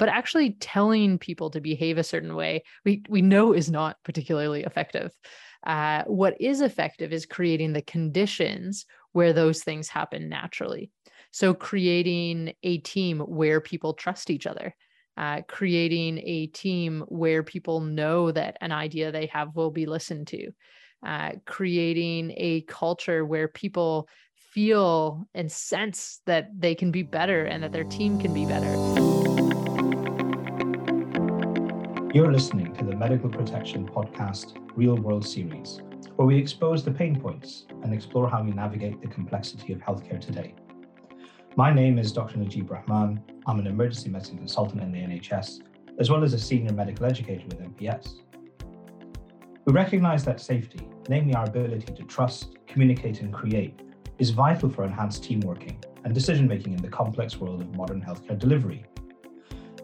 but actually telling people to behave a certain way, we, we know is not particularly effective. Uh, what is effective is creating the conditions where those things happen naturally. So, creating a team where people trust each other, uh, creating a team where people know that an idea they have will be listened to, uh, creating a culture where people feel and sense that they can be better and that their team can be better. You're listening to the Medical Protection Podcast Real World Series, where we expose the pain points and explore how we navigate the complexity of healthcare today. My name is Dr. Najib Rahman. I'm an emergency medicine consultant in the NHS, as well as a senior medical educator with MPS. We recognize that safety, namely our ability to trust, communicate, and create, is vital for enhanced team working and decision making in the complex world of modern healthcare delivery.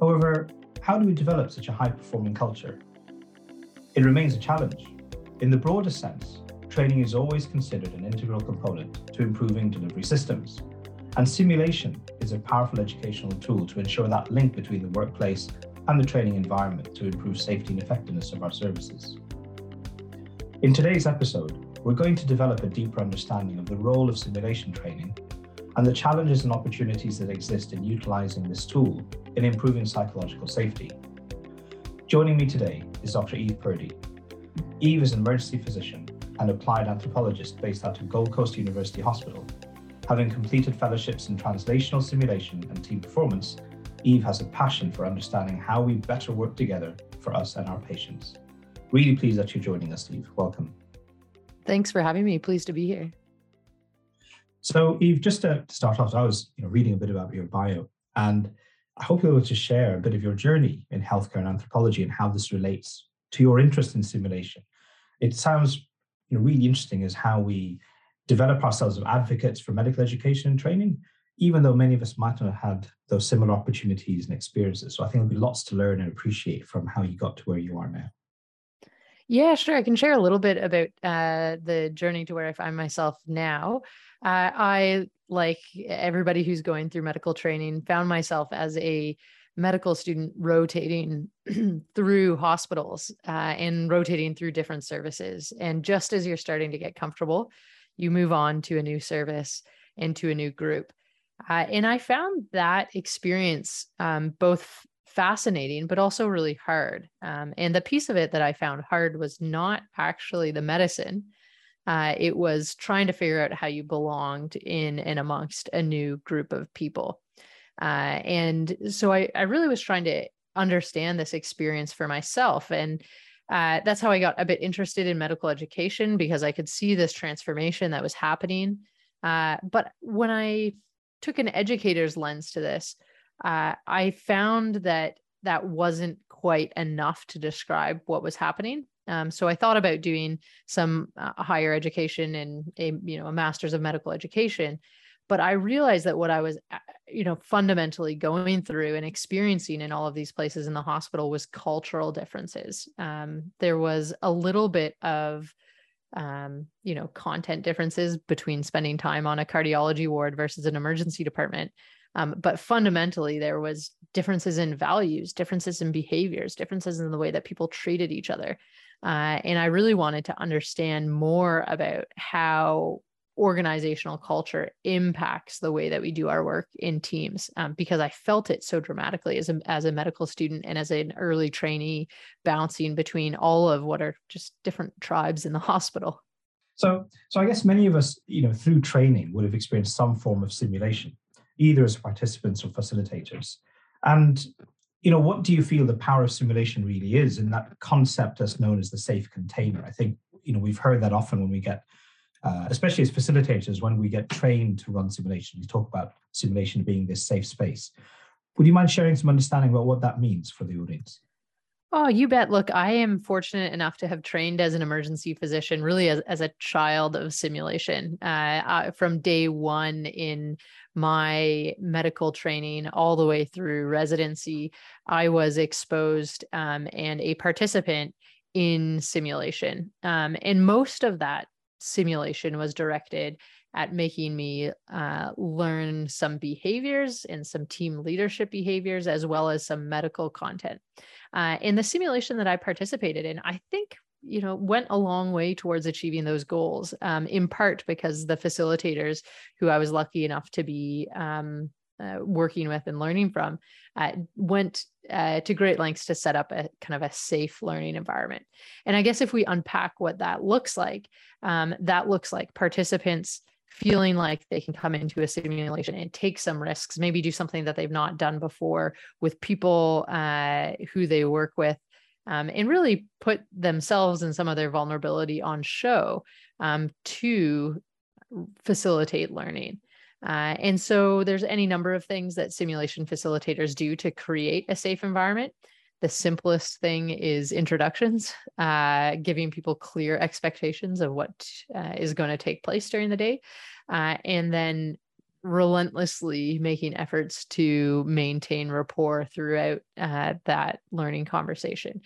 However, how do we develop such a high performing culture? It remains a challenge. In the broader sense, training is always considered an integral component to improving delivery systems. And simulation is a powerful educational tool to ensure that link between the workplace and the training environment to improve safety and effectiveness of our services. In today's episode, we're going to develop a deeper understanding of the role of simulation training and the challenges and opportunities that exist in utilizing this tool in improving psychological safety. Joining me today is Dr. Eve Purdy. Eve is an emergency physician and applied anthropologist based out of Gold Coast University Hospital Having completed fellowships in translational simulation and team performance, Eve has a passion for understanding how we better work together for us and our patients. Really pleased that you're joining us, Eve. Welcome. Thanks for having me. Pleased to be here. So, Eve, just to start off, I was you know, reading a bit about your bio, and I hope you're able to share a bit of your journey in healthcare and anthropology and how this relates to your interest in simulation. It sounds you know, really interesting as how we develop ourselves as advocates for medical education and training, even though many of us might not have had those similar opportunities and experiences. So I think there'll be lots to learn and appreciate from how you got to where you are now. Yeah, sure. I can share a little bit about uh, the journey to where I find myself now. Uh, I, like everybody who's going through medical training, found myself as a medical student rotating through hospitals uh, and rotating through different services. And just as you're starting to get comfortable, you move on to a new service and to a new group. Uh, and I found that experience um, both fascinating, but also really hard. Um, and the piece of it that I found hard was not actually the medicine. Uh, it was trying to figure out how you belonged in and amongst a new group of people. Uh, and so I, I really was trying to understand this experience for myself. And uh, that's how I got a bit interested in medical education because I could see this transformation that was happening. Uh, but when I took an educator's lens to this, uh, I found that that wasn't quite enough to describe what was happening. Um, so I thought about doing some uh, higher education and a you know a master's of medical education, but I realized that what I was uh, you know fundamentally going through and experiencing in all of these places in the hospital was cultural differences um, there was a little bit of um, you know content differences between spending time on a cardiology ward versus an emergency department um, but fundamentally there was differences in values differences in behaviors differences in the way that people treated each other uh, and i really wanted to understand more about how organizational culture impacts the way that we do our work in teams um, because I felt it so dramatically as a, as a medical student and as an early trainee bouncing between all of what are just different tribes in the hospital. So, so I guess many of us, you know, through training would have experienced some form of simulation, either as participants or facilitators. And, you know, what do you feel the power of simulation really is in that concept that's known as the safe container? I think, you know, we've heard that often when we get uh, especially as facilitators, when we get trained to run simulation, we talk about simulation being this safe space. Would you mind sharing some understanding about what that means for the audience? Oh, you bet. Look, I am fortunate enough to have trained as an emergency physician, really as, as a child of simulation. Uh, uh, from day one in my medical training, all the way through residency, I was exposed um, and a participant in simulation. Um, and most of that simulation was directed at making me uh, learn some behaviors and some team leadership behaviors, as well as some medical content. Uh, in the simulation that I participated in, I think you know went a long way towards achieving those goals um, in part because the facilitators who i was lucky enough to be um, uh, working with and learning from uh, went uh, to great lengths to set up a kind of a safe learning environment and i guess if we unpack what that looks like um, that looks like participants feeling like they can come into a simulation and take some risks maybe do something that they've not done before with people uh, who they work with um, and really put themselves and some of their vulnerability on show um, to facilitate learning. Uh, and so there's any number of things that simulation facilitators do to create a safe environment. The simplest thing is introductions, uh, giving people clear expectations of what uh, is going to take place during the day. Uh, and then relentlessly making efforts to maintain rapport throughout uh, that learning conversation.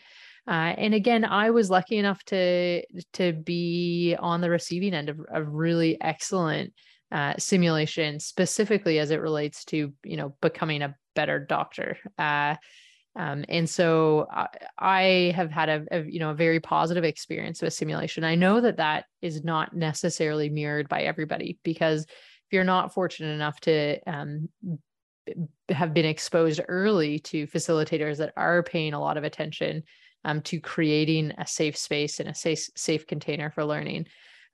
Uh, and again, I was lucky enough to to be on the receiving end of, a really excellent uh, simulation, specifically as it relates to you know becoming a better doctor. Uh, um, and so I, I, have had a, a, you know a very positive experience with simulation. I know that that is not necessarily mirrored by everybody because if you're not fortunate enough to um, have been exposed early to facilitators that are paying a lot of attention um, to creating a safe space and a safe safe container for learning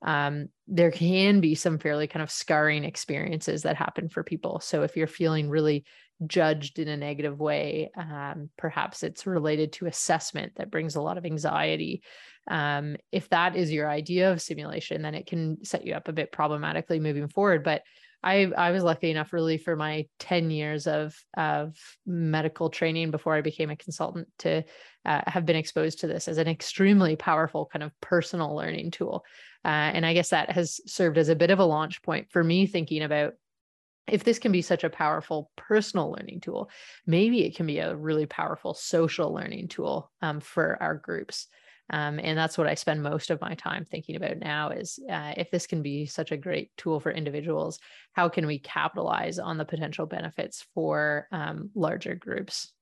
um, there can be some fairly kind of scarring experiences that happen for people so if you're feeling really judged in a negative way um, perhaps it's related to assessment that brings a lot of anxiety um, if that is your idea of simulation, then it can set you up a bit problematically moving forward. But I, I was lucky enough really for my 10 years of, of medical training before I became a consultant to uh, have been exposed to this as an extremely powerful kind of personal learning tool. Uh, and I guess that has served as a bit of a launch point for me thinking about if this can be such a powerful personal learning tool, maybe it can be a really powerful social learning tool um, for our groups. Um, and that's what I spend most of my time thinking about now is uh, if this can be such a great tool for individuals, how can we capitalize on the potential benefits for um, larger groups?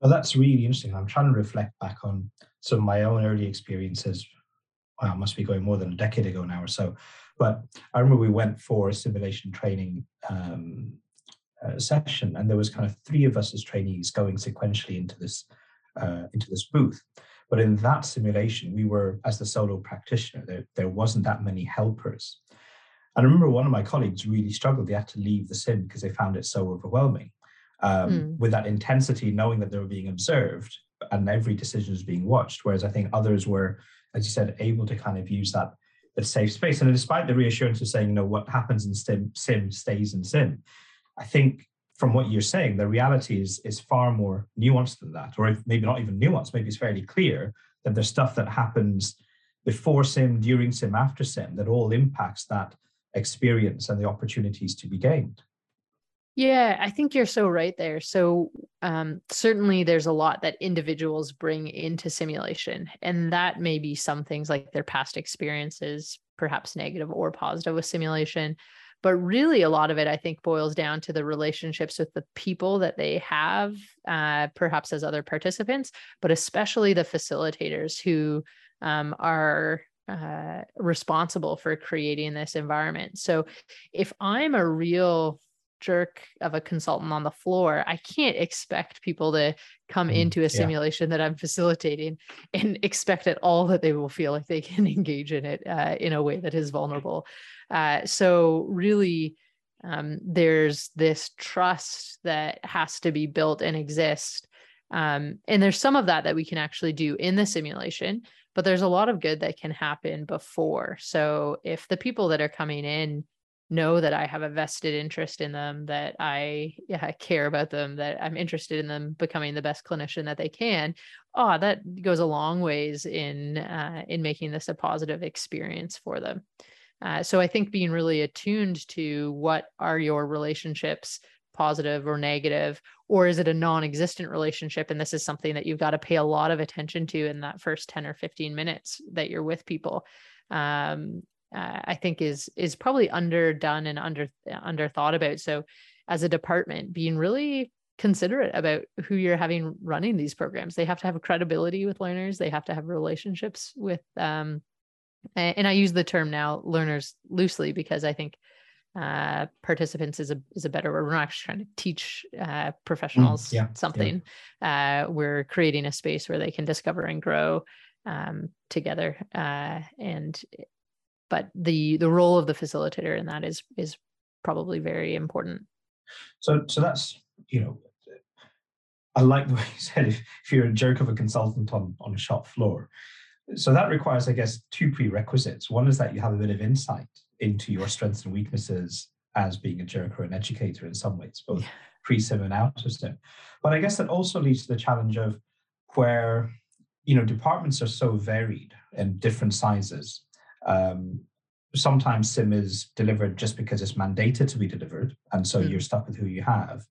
Well, that's really interesting. I'm trying to reflect back on some of my own early experiences. Wow, must be going more than a decade ago now or so. But I remember we went for a simulation training um, uh, session, and there was kind of three of us as trainees going sequentially into this uh, into this booth. But in that simulation, we were, as the solo practitioner, there, there wasn't that many helpers. And I remember one of my colleagues really struggled. They had to leave the sim because they found it so overwhelming. Um, mm. With that intensity, knowing that they were being observed and every decision was being watched. Whereas I think others were, as you said, able to kind of use that that safe space. And despite the reassurance of saying, you know, what happens in sim, sim stays in sim, I think from what you're saying, the reality is is far more nuanced than that, or maybe not even nuanced. Maybe it's fairly clear that there's stuff that happens before sim, during sim, after sim that all impacts that experience and the opportunities to be gained. Yeah, I think you're so right there. So, um, certainly there's a lot that individuals bring into simulation, and that may be some things like their past experiences, perhaps negative or positive with simulation. But really, a lot of it, I think, boils down to the relationships with the people that they have, uh, perhaps as other participants, but especially the facilitators who um, are uh, responsible for creating this environment. So if I'm a real jerk of a consultant on the floor, I can't expect people to come mm, into a simulation yeah. that I'm facilitating and expect at all that they will feel like they can engage in it uh, in a way that is vulnerable. Uh, so really, um, there's this trust that has to be built and exist. Um, and there's some of that that we can actually do in the simulation, but there's a lot of good that can happen before. So if the people that are coming in know that I have a vested interest in them, that I yeah, care about them, that I'm interested in them becoming the best clinician that they can. Oh, that goes a long ways in uh, in making this a positive experience for them. Uh, so I think being really attuned to what are your relationships, positive or negative, or is it a non existent relationship? And this is something that you've got to pay a lot of attention to in that first 10 or 15 minutes that you're with people. Um, uh, I think is is probably underdone and under under thought about. So, as a department, being really considerate about who you're having running these programs. They have to have credibility with learners. They have to have relationships with, um, and I use the term now learners loosely because I think uh, participants is a is a better word. We're not actually trying to teach uh, professionals mm, yeah, something. Yeah. Uh, we're creating a space where they can discover and grow um, together. Uh, and but the the role of the facilitator in that is is probably very important. So so that's you know I like the way you said if, if you're a jerk of a consultant on, on a shop floor. So that requires, I guess, two prerequisites. One is that you have a bit of insight into your strengths and weaknesses as being a jerk or an educator in some ways, both yeah. pre-sim and out of sim. But I guess that also leads to the challenge of where you know departments are so varied and different sizes. Um, sometimes sim is delivered just because it's mandated to be delivered, and so mm-hmm. you're stuck with who you have.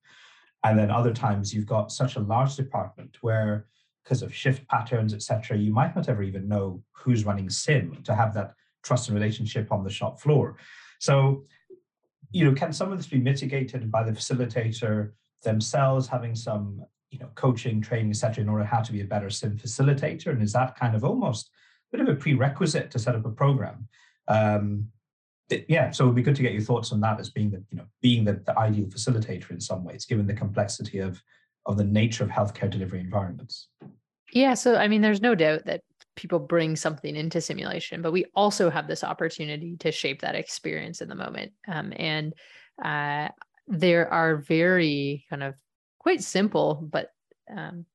And then other times you've got such a large department where, because of shift patterns, etc., you might not ever even know who's running sim to have that trust and relationship on the shop floor. So, you know, can some of this be mitigated by the facilitator themselves having some, you know, coaching, training, etc., in order how to be a better sim facilitator? And is that kind of almost bit of a prerequisite to set up a program? Um, yeah, so it'd be good to get your thoughts on that as being the you know being the, the ideal facilitator in some ways, given the complexity of of the nature of healthcare delivery environments. Yeah, so I mean, there's no doubt that people bring something into simulation, but we also have this opportunity to shape that experience in the moment. Um, and uh, there are very kind of quite simple, but um,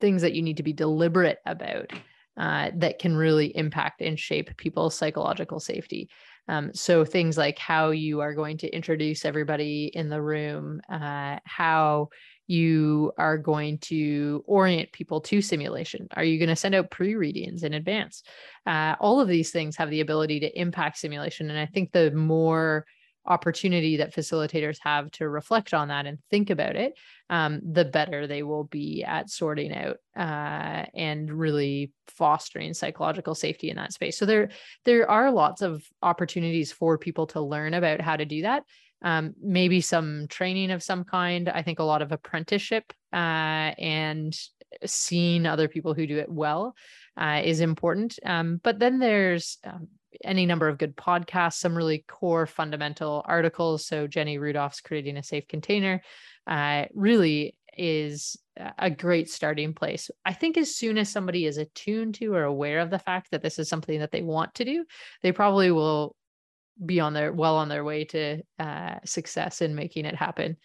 things that you need to be deliberate about uh, that can really impact and shape people's psychological safety. Um, so things like how you are going to introduce everybody in the room, uh, how you are going to orient people to simulation. Are you going to send out pre-readings in advance? Uh, all of these things have the ability to impact simulation, and I think the more opportunity that facilitators have to reflect on that and think about it, um, the better they will be at sorting out uh, and really fostering psychological safety in that space. So there, there are lots of opportunities for people to learn about how to do that. Um, maybe some training of some kind. I think a lot of apprenticeship uh, and seeing other people who do it well uh, is important. Um, but then there's um, any number of good podcasts, some really core fundamental articles. So Jenny Rudolph's Creating a Safe Container uh, really is a great starting place. I think as soon as somebody is attuned to or aware of the fact that this is something that they want to do, they probably will be on their well on their way to uh, success in making it happen.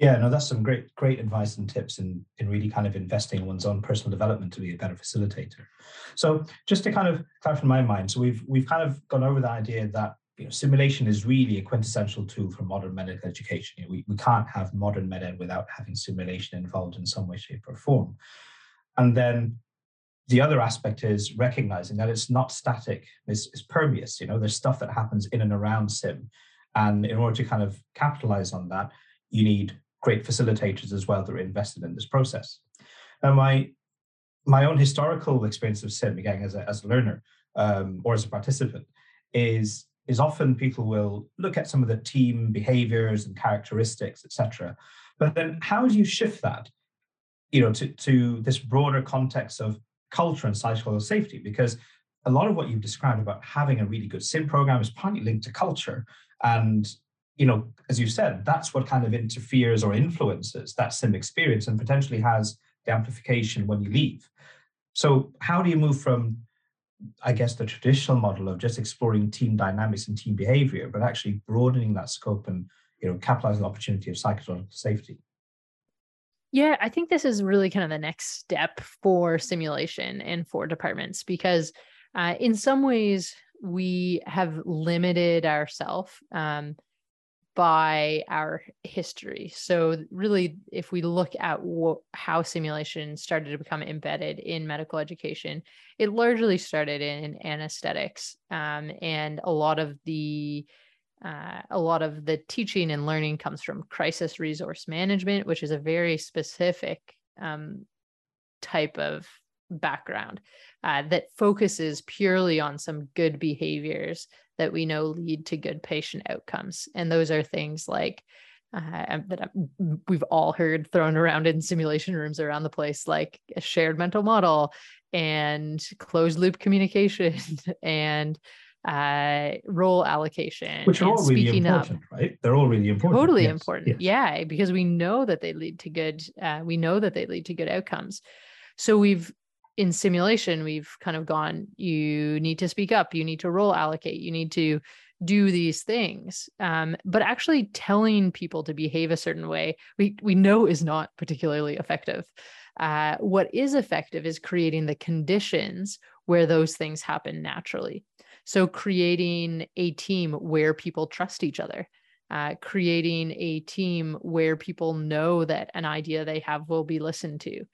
Yeah, no, that's some great, great advice and tips in in really kind of investing in one's own personal development to be a better facilitator. So, just to kind of clarify my mind, so we've we've kind of gone over the idea that you know simulation is really a quintessential tool for modern medical education. You know, we we can't have modern med ed without having simulation involved in some way, shape, or form. And then the other aspect is recognizing that it's not static; it's, it's permeous. You know, there's stuff that happens in and around sim, and in order to kind of capitalize on that, you need great facilitators as well that are invested in this process. Now, my my own historical experience of sim, again as a, as a learner um, or as a participant, is is often people will look at some of the team behaviors and characteristics, etc. But then, how do you shift that, you know, to to this broader context of culture and psychological safety? Because a lot of what you've described about having a really good sim program is partly linked to culture and you know, as you said, that's what kind of interferes or influences that sim experience and potentially has the amplification when you leave. So, how do you move from, I guess, the traditional model of just exploring team dynamics and team behavior, but actually broadening that scope and you know capitalizing the opportunity of psychological safety? Yeah, I think this is really kind of the next step for simulation and for departments because, uh, in some ways, we have limited ourselves. Um, by our history. So, really, if we look at how simulation started to become embedded in medical education, it largely started in anesthetics, um, and a lot of the uh, a lot of the teaching and learning comes from crisis resource management, which is a very specific um, type of background uh, that focuses purely on some good behaviors that we know lead to good patient outcomes. And those are things like uh, that we've all heard thrown around in simulation rooms around the place, like a shared mental model and closed loop communication and uh, role allocation, which are all really important, up. right? They're all really important. Totally yes. important, yes. yeah, because we know that they lead to good. Uh, we know that they lead to good outcomes. So we've in simulation, we've kind of gone. You need to speak up. You need to role allocate. You need to do these things um, but actually telling people to behave a certain way we we know is not particularly effective uh, what is effective is creating the conditions where those things happen naturally so creating a team where people trust each other uh, creating a team where people know that an idea they have will be listened to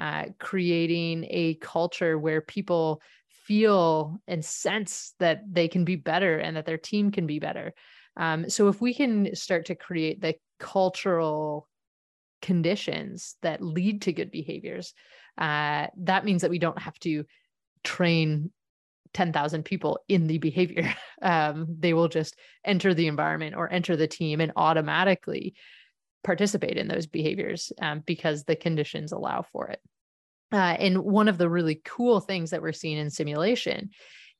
uh, creating a culture where people feel and sense that they can be better and that their team can be better. Um, so if we can start to create the cultural conditions that lead to good behaviors, uh, that means that we don't have to train 10,000 people in the behavior. Um, they will just enter the environment or enter the team and automatically participate in those behaviors um, because the conditions allow for it. Uh, and one of the really cool things that we're seeing in simulation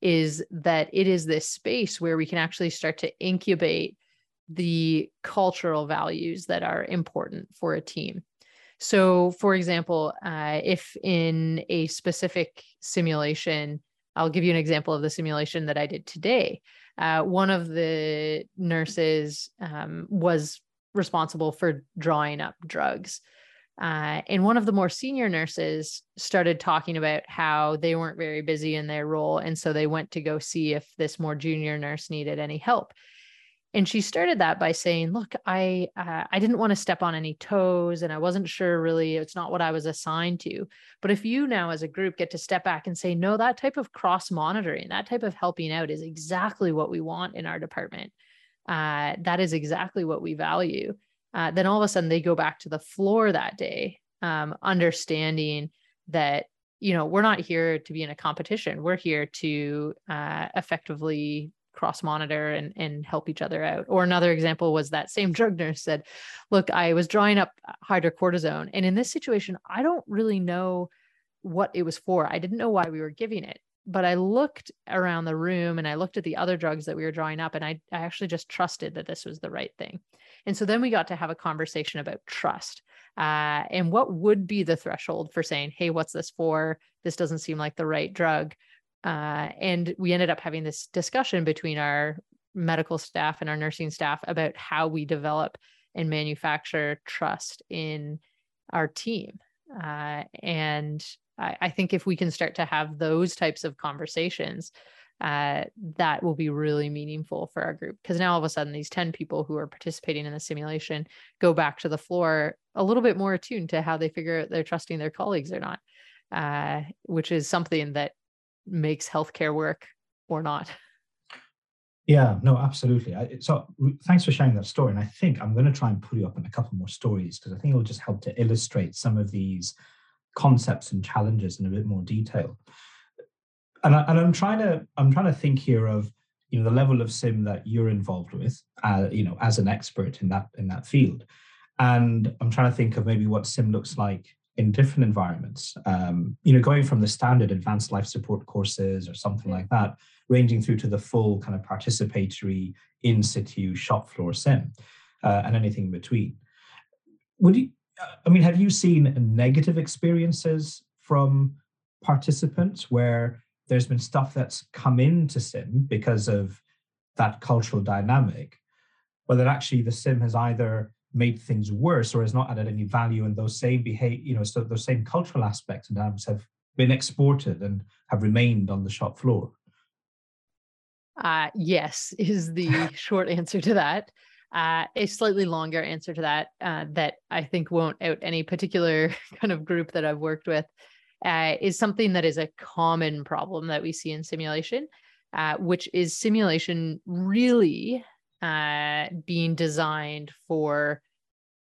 is that it is this space where we can actually start to incubate the cultural values that are important for a team. So, for example, uh, if in a specific simulation, I'll give you an example of the simulation that I did today. Uh, one of the nurses um, was responsible for drawing up drugs. Uh, and one of the more senior nurses started talking about how they weren't very busy in their role. And so they went to go see if this more junior nurse needed any help. And she started that by saying, "Look, I uh, I didn't want to step on any toes, and I wasn't sure really. It's not what I was assigned to. But if you now, as a group, get to step back and say, no, that type of cross monitoring, that type of helping out, is exactly what we want in our department. Uh, that is exactly what we value." uh, then all of a sudden they go back to the floor that day, um, understanding that you know we're not here to be in a competition. We're here to uh, effectively cross monitor and, and help each other out. Or another example was that same drug nurse said, "Look, I was drawing up hydrocortisone, and in this situation, I don't really know." what it was for. I didn't know why we were giving it but I looked around the room and I looked at the other drugs that we were drawing up and I, I actually just trusted that this was the right thing. And so then we got to have a conversation about trust uh, and what would be the threshold for saying, hey, what's this for? This doesn't seem like the right drug. Uh, and we ended up having this discussion between our medical staff and our nursing staff about how we develop and manufacture trust in our team. Uh, and I, I think if we can start to have those types of conversations, uh, that will be really meaningful for our group. Because now all of a sudden these 10 people who are participating in the simulation go back to the floor a little bit more attuned to how they figure out they're trusting their colleagues or not uh, which is something that makes healthcare work or not. Yeah no absolutely. I, so thanks for sharing that story and i think i'm going to try and pull you up in a couple more stories because i think it'll just help to illustrate some of these concepts and challenges in a bit more detail. And, I, and I'm trying to I'm trying to think here of you know the level of sim that you're involved with, uh, you know, as an expert in that in that field, and I'm trying to think of maybe what sim looks like in different environments. Um, you know, going from the standard advanced life support courses or something like that, ranging through to the full kind of participatory in situ shop floor sim, uh, and anything in between. Would you I mean, have you seen negative experiences from participants where there's been stuff that's come into sim because of that cultural dynamic, but that actually the sim has either made things worse or has not added any value, and those same behave, you know, so those same cultural aspects and dynamics have been exported and have remained on the shop floor? Uh, yes, is the short answer to that. Uh, a slightly longer answer to that, uh, that I think won't out any particular kind of group that I've worked with, uh, is something that is a common problem that we see in simulation, uh, which is simulation really uh, being designed for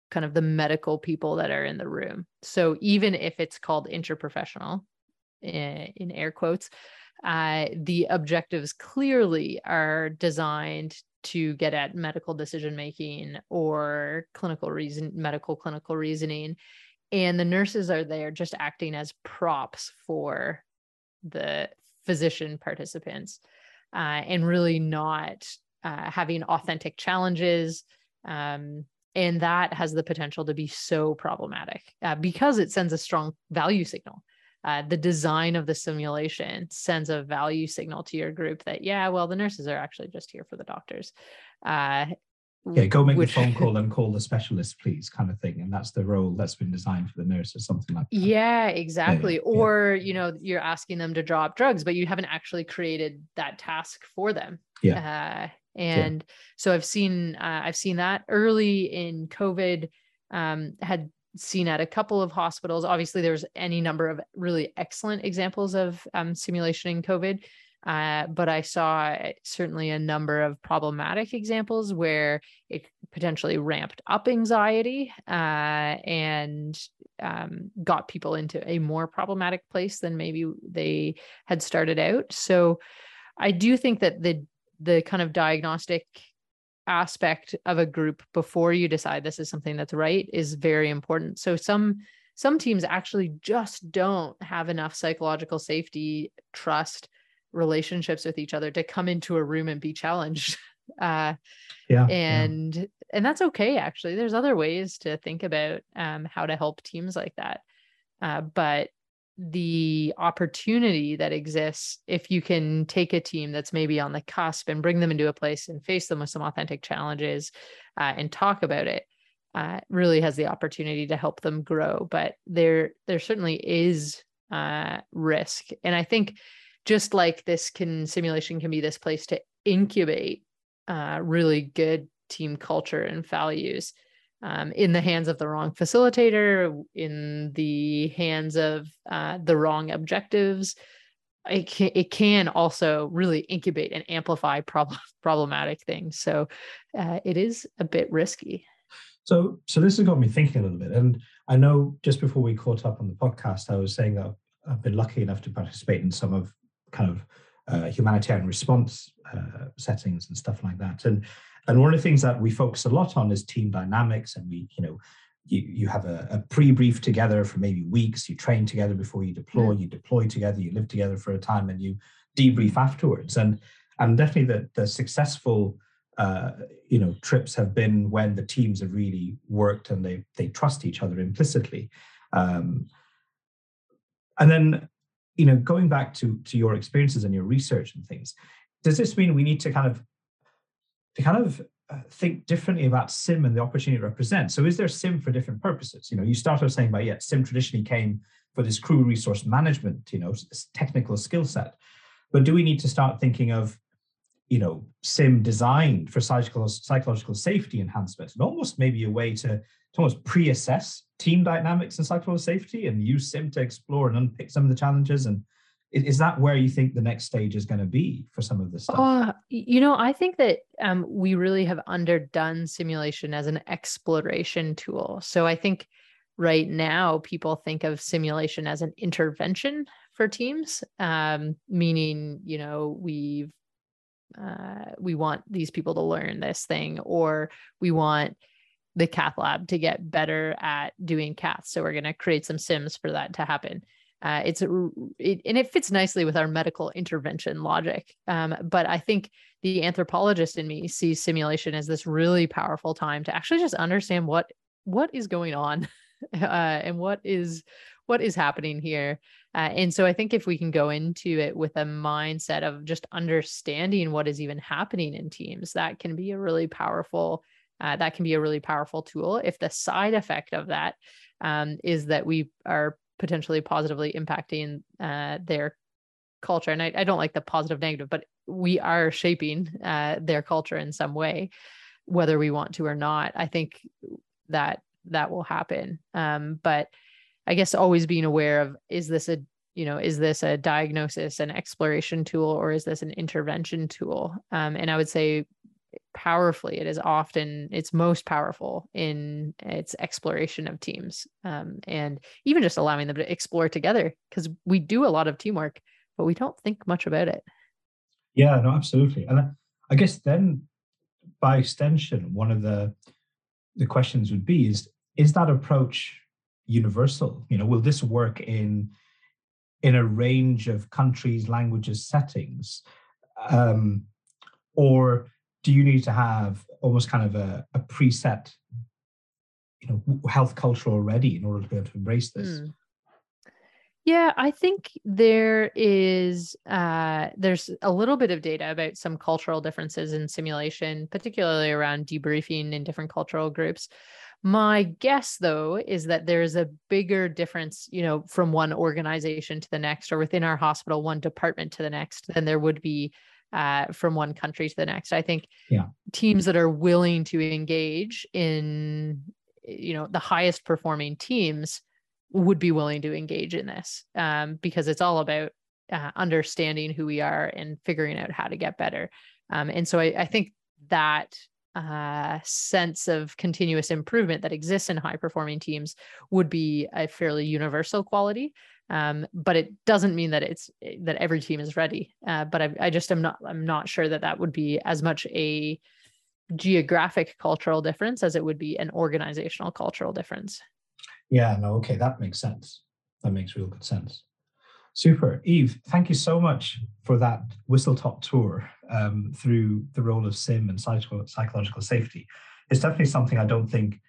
kind of the medical people that are in the room. So even if it's called interprofessional, in, in air quotes, uh, the objectives clearly are designed to get at medical decision making or clinical reason, medical clinical reasoning. And the nurses are there just acting as props for the physician participants uh, and really not uh, having authentic challenges. Um, and that has the potential to be so problematic uh, because it sends a strong value signal uh, the design of the simulation sends a value signal to your group that yeah well the nurses are actually just here for the doctors uh, yeah go make which, the phone call and call the specialist please kind of thing and that's the role that's been designed for the nurse or something like that yeah exactly yeah, or yeah. you know you're asking them to drop drugs but you haven't actually created that task for them yeah uh, and yeah. so i've seen uh, i've seen that early in covid um, had seen at a couple of hospitals. Obviously, there's any number of really excellent examples of um, simulation in COVID, uh, but I saw certainly a number of problematic examples where it potentially ramped up anxiety uh, and um, got people into a more problematic place than maybe they had started out. So I do think that the the kind of diagnostic aspect of a group before you decide this is something that's right is very important. So some some teams actually just don't have enough psychological safety, trust, relationships with each other to come into a room and be challenged. Uh, yeah, and yeah. and that's okay. Actually, there's other ways to think about um, how to help teams like that. Uh, but the opportunity that exists if you can take a team that's maybe on the cusp and bring them into a place and face them with some authentic challenges uh, and talk about it uh, really has the opportunity to help them grow. But there there certainly is uh, risk. And i think just like this can simulation can be this place to incubate uh, really good team culture and values um, in the hands of the wrong facilitator, in the hands of uh, the wrong objectives, it can, it can also really incubate and amplify problem, problematic things. So uh, it is a bit risky. So, so this has got me thinking a little bit. And I know just before we caught up on the podcast, I was saying that I've been lucky enough to participate in some of kind of uh, humanitarian response uh, settings and stuff like that. And and one of the things that we focus a lot on is team dynamics. And we, you know, you, you have a, a pre-brief together for maybe weeks, you train together before you deploy, you deploy together, you live together for a time and you debrief afterwards. And and definitely the, the successful uh, you know trips have been when the teams have really worked and they they trust each other implicitly. Um, and then you know going back to to your experiences and your research and things does this mean we need to kind of to kind of uh, think differently about sim and the opportunity it represents. So is there sim for different purposes? You know, you started off saying by yeah, sim traditionally came for this crew resource management, you know, technical skill set. But do we need to start thinking of, you know, sim designed for psychological psychological safety enhancement and almost maybe a way to, to almost pre-assess team dynamics and psychological safety and use sim to explore and unpick some of the challenges and is that where you think the next stage is going to be for some of this stuff? Uh, you know, I think that um, we really have underdone simulation as an exploration tool. So I think right now people think of simulation as an intervention for teams, um, meaning, you know, we've uh, we want these people to learn this thing, or we want the cath lab to get better at doing caths. So we're going to create some sims for that to happen. Uh, it's it, and it fits nicely with our medical intervention logic. Um, but I think the anthropologist in me sees simulation as this really powerful time to actually just understand what what is going on uh, and what is what is happening here. Uh, and so I think if we can go into it with a mindset of just understanding what is even happening in teams, that can be a really powerful. Uh, that can be a really powerful tool. If the side effect of that um, is that we are potentially positively impacting uh, their culture. And I, I, don't like the positive negative, but we are shaping uh, their culture in some way, whether we want to or not. I think that that will happen. Um, but I guess always being aware of is this a you know is this a diagnosis an exploration tool or is this an intervention tool um, and i would say powerfully it is often it's most powerful in its exploration of teams um, and even just allowing them to explore together because we do a lot of teamwork but we don't think much about it. Yeah no absolutely and I, I guess then by extension one of the the questions would be is is that approach universal? You know will this work in in a range of countries languages settings? Um, or do you need to have almost kind of a, a preset you know health culture already in order to be able to embrace this mm. yeah i think there is uh, there's a little bit of data about some cultural differences in simulation particularly around debriefing in different cultural groups my guess though is that there's a bigger difference you know from one organization to the next or within our hospital one department to the next than there would be uh, from one country to the next. I think yeah. teams that are willing to engage in, you know, the highest performing teams would be willing to engage in this um, because it's all about uh, understanding who we are and figuring out how to get better. Um, and so I, I think that uh, sense of continuous improvement that exists in high performing teams would be a fairly universal quality. Um, but it doesn't mean that it's that every team is ready. Uh, but I, I just am not I'm not sure that that would be as much a geographic cultural difference as it would be an organizational cultural difference. Yeah, no, okay, that makes sense. That makes real good sense. Super. Eve, thank you so much for that whistle top tour um, through the role of SIM and psycho- psychological safety. It's definitely something I don't think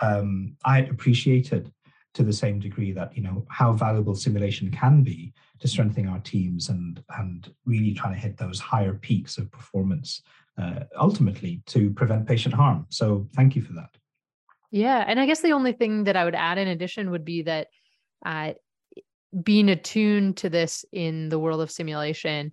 um, I appreciated to the same degree that you know how valuable simulation can be to strengthening our teams and and really trying to hit those higher peaks of performance uh, ultimately to prevent patient harm. So thank you for that. Yeah and i guess the only thing that i would add in addition would be that uh, being attuned to this in the world of simulation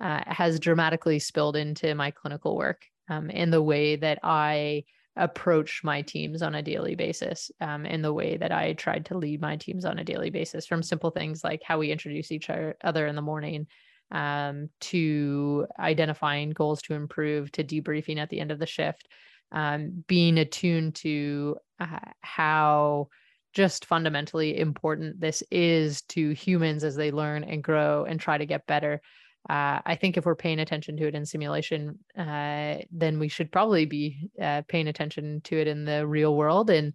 uh, has dramatically spilled into my clinical work um, in the way that i approach my teams on a daily basis um, in the way that I tried to lead my teams on a daily basis from simple things like how we introduce each other in the morning um, to identifying goals to improve to debriefing at the end of the shift um, being attuned to uh, how just fundamentally important this is to humans as they learn and grow and try to get better uh, I think if we're paying attention to it in simulation, uh, then we should probably be uh, paying attention to it in the real world and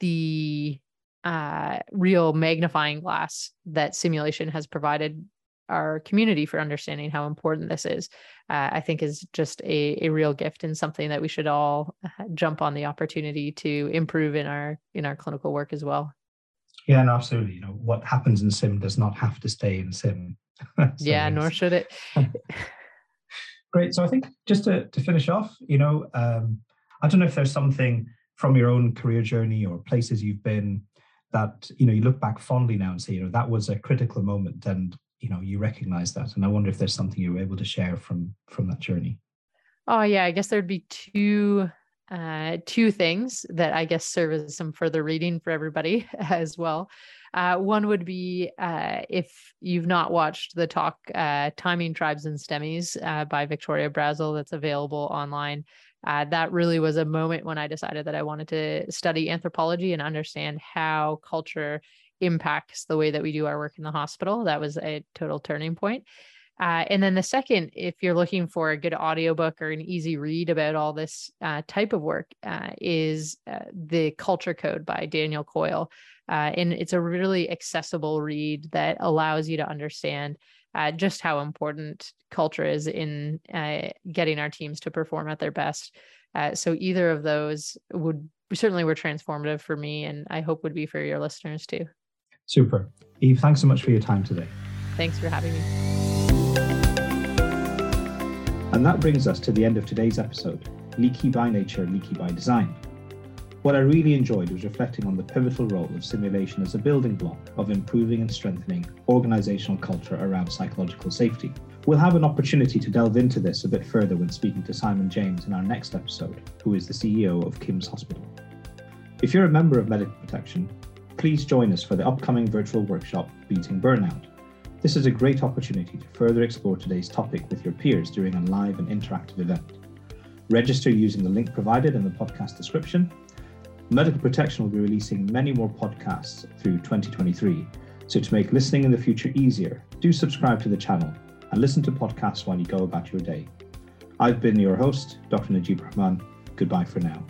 the uh, real magnifying glass that simulation has provided our community for understanding how important this is. Uh, I think is just a, a real gift and something that we should all uh, jump on the opportunity to improve in our in our clinical work as well. Yeah, no, absolutely. You know, what happens in sim does not have to stay in sim. so yeah, nor should it. Great. So I think just to, to finish off, you know, um, I don't know if there's something from your own career journey or places you've been that, you know, you look back fondly now and say, you know, that was a critical moment and, you know, you recognize that. And I wonder if there's something you were able to share from from that journey. Oh yeah, I guess there'd be two uh, two things that I guess serve as some further reading for everybody as well. Uh, one would be uh, if you've not watched the talk uh, Timing Tribes and STEMIs uh, by Victoria Brazil, that's available online. Uh, that really was a moment when I decided that I wanted to study anthropology and understand how culture impacts the way that we do our work in the hospital. That was a total turning point. Uh, and then the second, if you're looking for a good audiobook or an easy read about all this uh, type of work, uh, is uh, The Culture Code by Daniel Coyle. Uh, and it's a really accessible read that allows you to understand uh, just how important culture is in getting our teams to perform at their best. so either of those would certainly were transformative for me, and I hope would be for your listeners too. Super. Eve, thanks so much for your time today. Thanks for having me. And that brings us to the end of today's episode Leaky by Nature, Leaky by Design. What I really enjoyed was reflecting on the pivotal role of simulation as a building block of improving and strengthening organizational culture around psychological safety. We'll have an opportunity to delve into this a bit further when speaking to Simon James in our next episode, who is the CEO of KIMS Hospital. If you're a member of Medical Protection, please join us for the upcoming virtual workshop, Beating Burnout, this is a great opportunity to further explore today's topic with your peers during a live and interactive event. Register using the link provided in the podcast description. Medical Protection will be releasing many more podcasts through 2023. So, to make listening in the future easier, do subscribe to the channel and listen to podcasts while you go about your day. I've been your host, Dr. Najib Rahman. Goodbye for now.